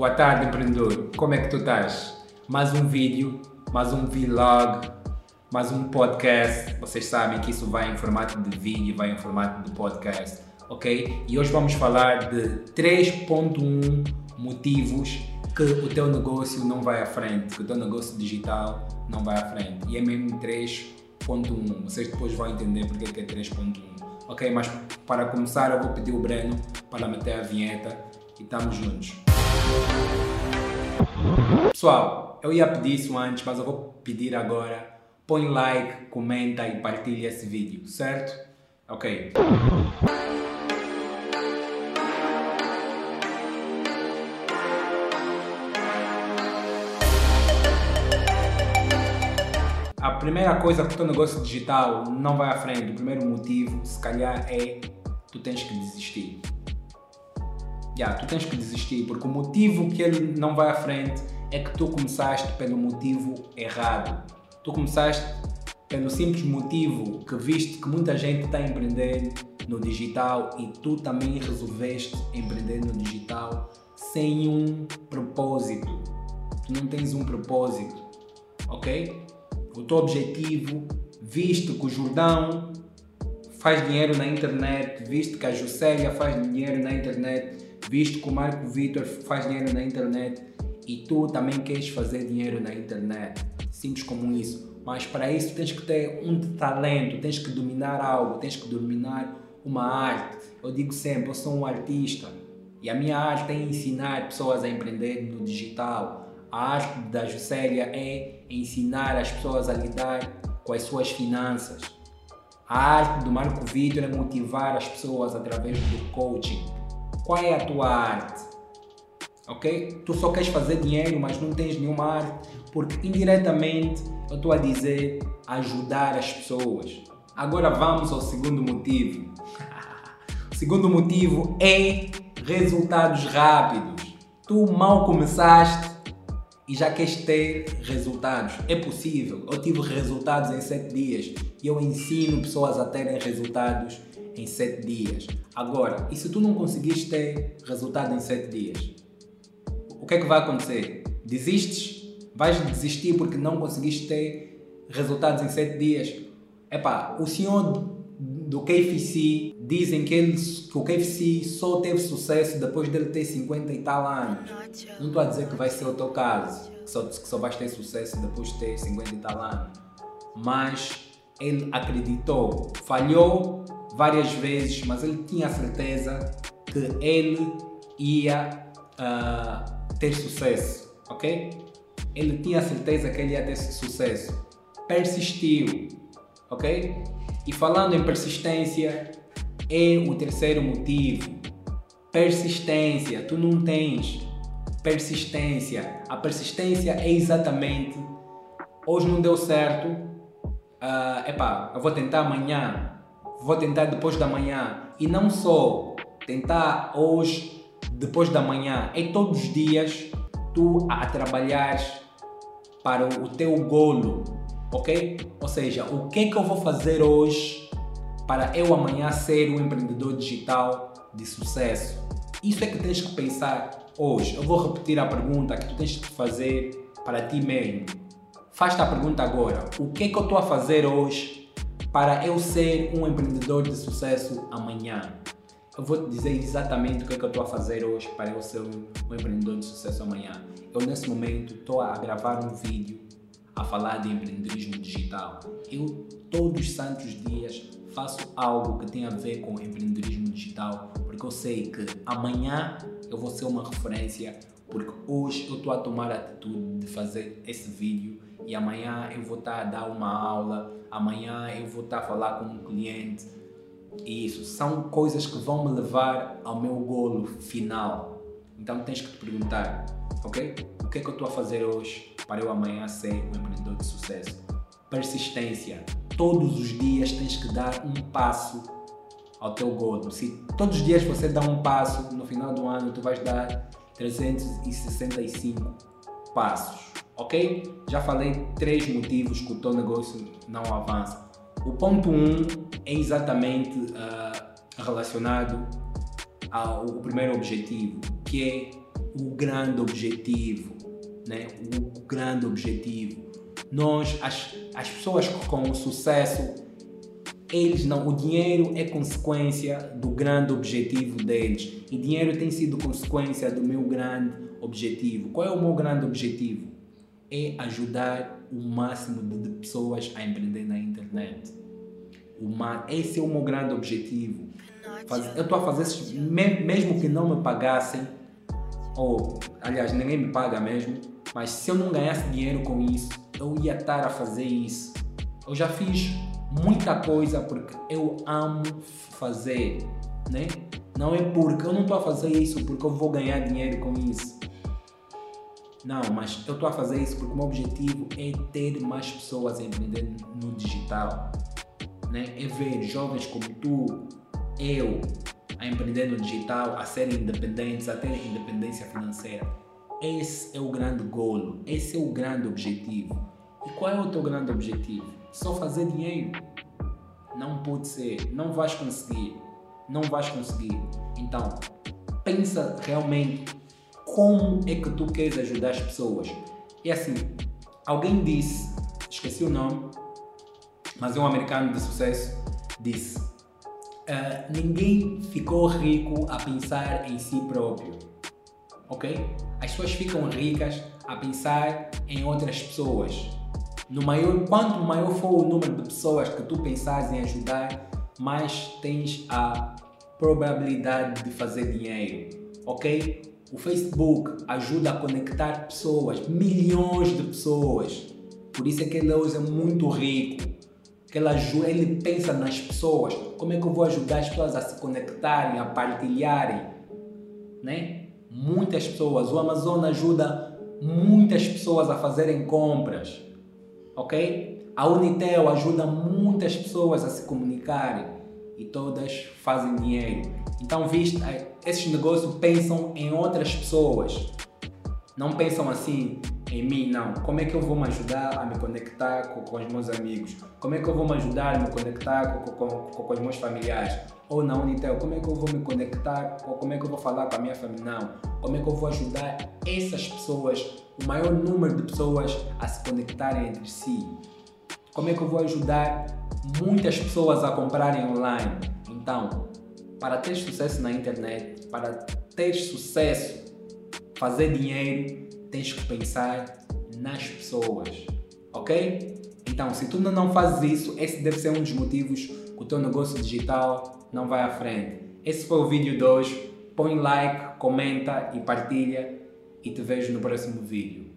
Boa tarde, empreendedor. Como é que tu estás? Mais um vídeo, mais um vlog, mais um podcast. Vocês sabem que isso vai em formato de vídeo, vai em formato de podcast, ok? E hoje vamos falar de 3.1 motivos que o teu negócio não vai à frente, que o teu negócio digital não vai à frente. E é mesmo 3.1. Vocês depois vão entender porque é 3.1. Ok, mas para começar eu vou pedir o Breno para meter a vinheta e estamos juntos. Pessoal, eu ia pedir isso antes, mas eu vou pedir agora. Põe like, comenta e partilha esse vídeo, certo? Ok. A primeira coisa que o teu negócio digital não vai à frente, o primeiro motivo, se calhar, é tu tens que desistir. Yeah, tu tens que desistir, porque o motivo que ele não vai à frente é que tu começaste pelo motivo errado. Tu começaste pelo simples motivo que viste que muita gente está a empreender no digital e tu também resolveste empreender no digital sem um propósito. Tu não tens um propósito, ok? O teu objetivo, visto que o Jordão faz dinheiro na internet, visto que a Juscelia faz dinheiro na internet, visto que o Marco Vitor faz dinheiro na internet e tu também queres fazer dinheiro na internet. Simples como isso. Mas para isso tens que ter um talento, tens que dominar algo, tens que dominar uma arte. Eu digo sempre, eu sou um artista e a minha arte é ensinar pessoas a empreender no digital. A arte da Juscelia é ensinar as pessoas a lidar com as suas finanças. A arte do Marco Vitor é motivar as pessoas através do coaching. Qual é a tua arte? Ok? Tu só queres fazer dinheiro, mas não tens nenhuma arte, porque indiretamente eu estou a dizer ajudar as pessoas. Agora vamos ao segundo motivo. o segundo motivo é resultados rápidos. Tu mal começaste e já queres ter resultados. É possível. Eu tive resultados em 7 dias e eu ensino pessoas a terem resultados em 7 dias. Agora, e se tu não conseguiste ter resultado em 7 dias? O que é que vai acontecer? Desistes? Vais desistir porque não conseguiste ter resultados em 7 dias? Epá, o senhor do KFC dizem que, ele, que o KFC só teve sucesso depois dele ter 50 e tal anos. Não estou a dizer que vai ser o teu caso, que só, que só vais ter sucesso depois de ter 50 e tal anos. Mas ele acreditou, falhou várias vezes, mas ele tinha certeza que ele ia uh, ter sucesso, ok? Ele tinha certeza que ele ia ter sucesso. Persistiu, ok? E falando em persistência, é o terceiro motivo. Persistência, tu não tens persistência. A persistência é exatamente hoje não deu certo, uh, epá, eu vou tentar amanhã, vou tentar depois da manhã. E não só tentar hoje, depois da manhã, é todos os dias tu a trabalhar para o teu golo, ok? Ou seja, o que é que eu vou fazer hoje para eu amanhã ser um empreendedor digital de sucesso? Isso é que tens que pensar hoje. Eu vou repetir a pergunta que tu tens que fazer para ti mesmo. Faz-te a pergunta agora. O que é que eu estou a fazer hoje para eu ser um empreendedor de sucesso amanhã. Eu vou te dizer exatamente o que, é que eu estou a fazer hoje para eu ser um, empreendedor de sucesso amanhã. Eu, nesse momento, estou a gravar um vídeo a falar de empreendedorismo digital. Eu, todos os santos dias, faço algo que tem a ver com empreendedorismo digital, porque eu sei que amanhã eu vou ser uma referência, porque hoje eu estou a tomar a atitude de fazer esse vídeo e amanhã eu vou estar a dar uma aula, amanhã eu vou estar a falar com um cliente. E isso são coisas que vão me levar ao meu golo final. Então tens que te perguntar, ok? O que é que eu estou a fazer hoje para eu amanhã ser um empreendedor de sucesso? Persistência. Todos os dias tens que dar um passo ao teu golo. Se todos os dias você dá um passo, no final do ano tu vais dar 365 passos ok? Já falei três motivos que o teu negócio não avança. O ponto um é exatamente uh, relacionado ao primeiro objetivo, que é o grande objetivo, né? O grande objetivo. Nós, as, as pessoas com sucesso, eles não, o dinheiro é consequência do grande objetivo deles. E dinheiro tem sido consequência do meu grande objetivo. Qual é o meu grande objetivo? É ajudar o máximo de pessoas a empreender na internet. Uma, esse é o meu grande objetivo. Faz, eu estou a fazer isso, mesmo que não me pagassem, ou aliás, ninguém me paga mesmo, mas se eu não ganhasse dinheiro com isso, eu ia estar a fazer isso. Eu já fiz muita coisa porque eu amo fazer, né? Não é porque eu não estou a fazer isso porque eu vou ganhar dinheiro com isso. Não, mas eu estou a fazer isso porque o meu objetivo é ter mais pessoas a empreender no digital. Né? É ver jovens como tu, eu, a empreender no digital, a serem independentes, a terem independência financeira. Esse é o grande golo, esse é o grande objetivo. E qual é o teu grande objetivo? Só fazer dinheiro? Não pode ser, não vais conseguir, não vais conseguir. Então, pensa realmente como é que tu queres ajudar as pessoas. E assim, alguém disse, esqueci o nome, mas é um americano de sucesso, disse: uh, ninguém ficou rico a pensar em si próprio, ok? As pessoas ficam ricas a pensar em outras pessoas. No maior, quanto maior for o número de pessoas que tu pensares em ajudar, mais tens a probabilidade de fazer dinheiro, ok? O Facebook ajuda a conectar pessoas, milhões de pessoas. Por isso é que ele hoje é muito rico. Que ele, ajuda, ele pensa nas pessoas. Como é que eu vou ajudar as pessoas a se conectarem, a partilharem? Né? Muitas pessoas. O Amazon ajuda muitas pessoas a fazerem compras. Ok? A Unitel ajuda muitas pessoas a se comunicarem. E todas fazem dinheiro. Então, visto, eh, esses negócios pensam em outras pessoas. Não pensam assim em mim, não. Como é que eu vou me ajudar a me conectar com, com os meus amigos? Como é que eu vou me ajudar a me conectar com, com, com, os meus familiares? Ou na Unitel, como é que eu vou me conectar? Ou como é que eu vou falar com a minha família? Não. Como é que eu vou ajudar essas pessoas, o maior número de pessoas, a se conectarem entre si? Como é que eu vou ajudar muitas pessoas a comprarem online? Então, para ter sucesso na internet, para ter sucesso, fazer dinheiro, tens que pensar nas pessoas, ok? Então, se tu não fazes isso, esse deve ser um dos motivos que o teu negócio digital não vai à frente. Esse foi o vídeo de hoje. Põe like, comenta e partilha e te vejo no próximo vídeo.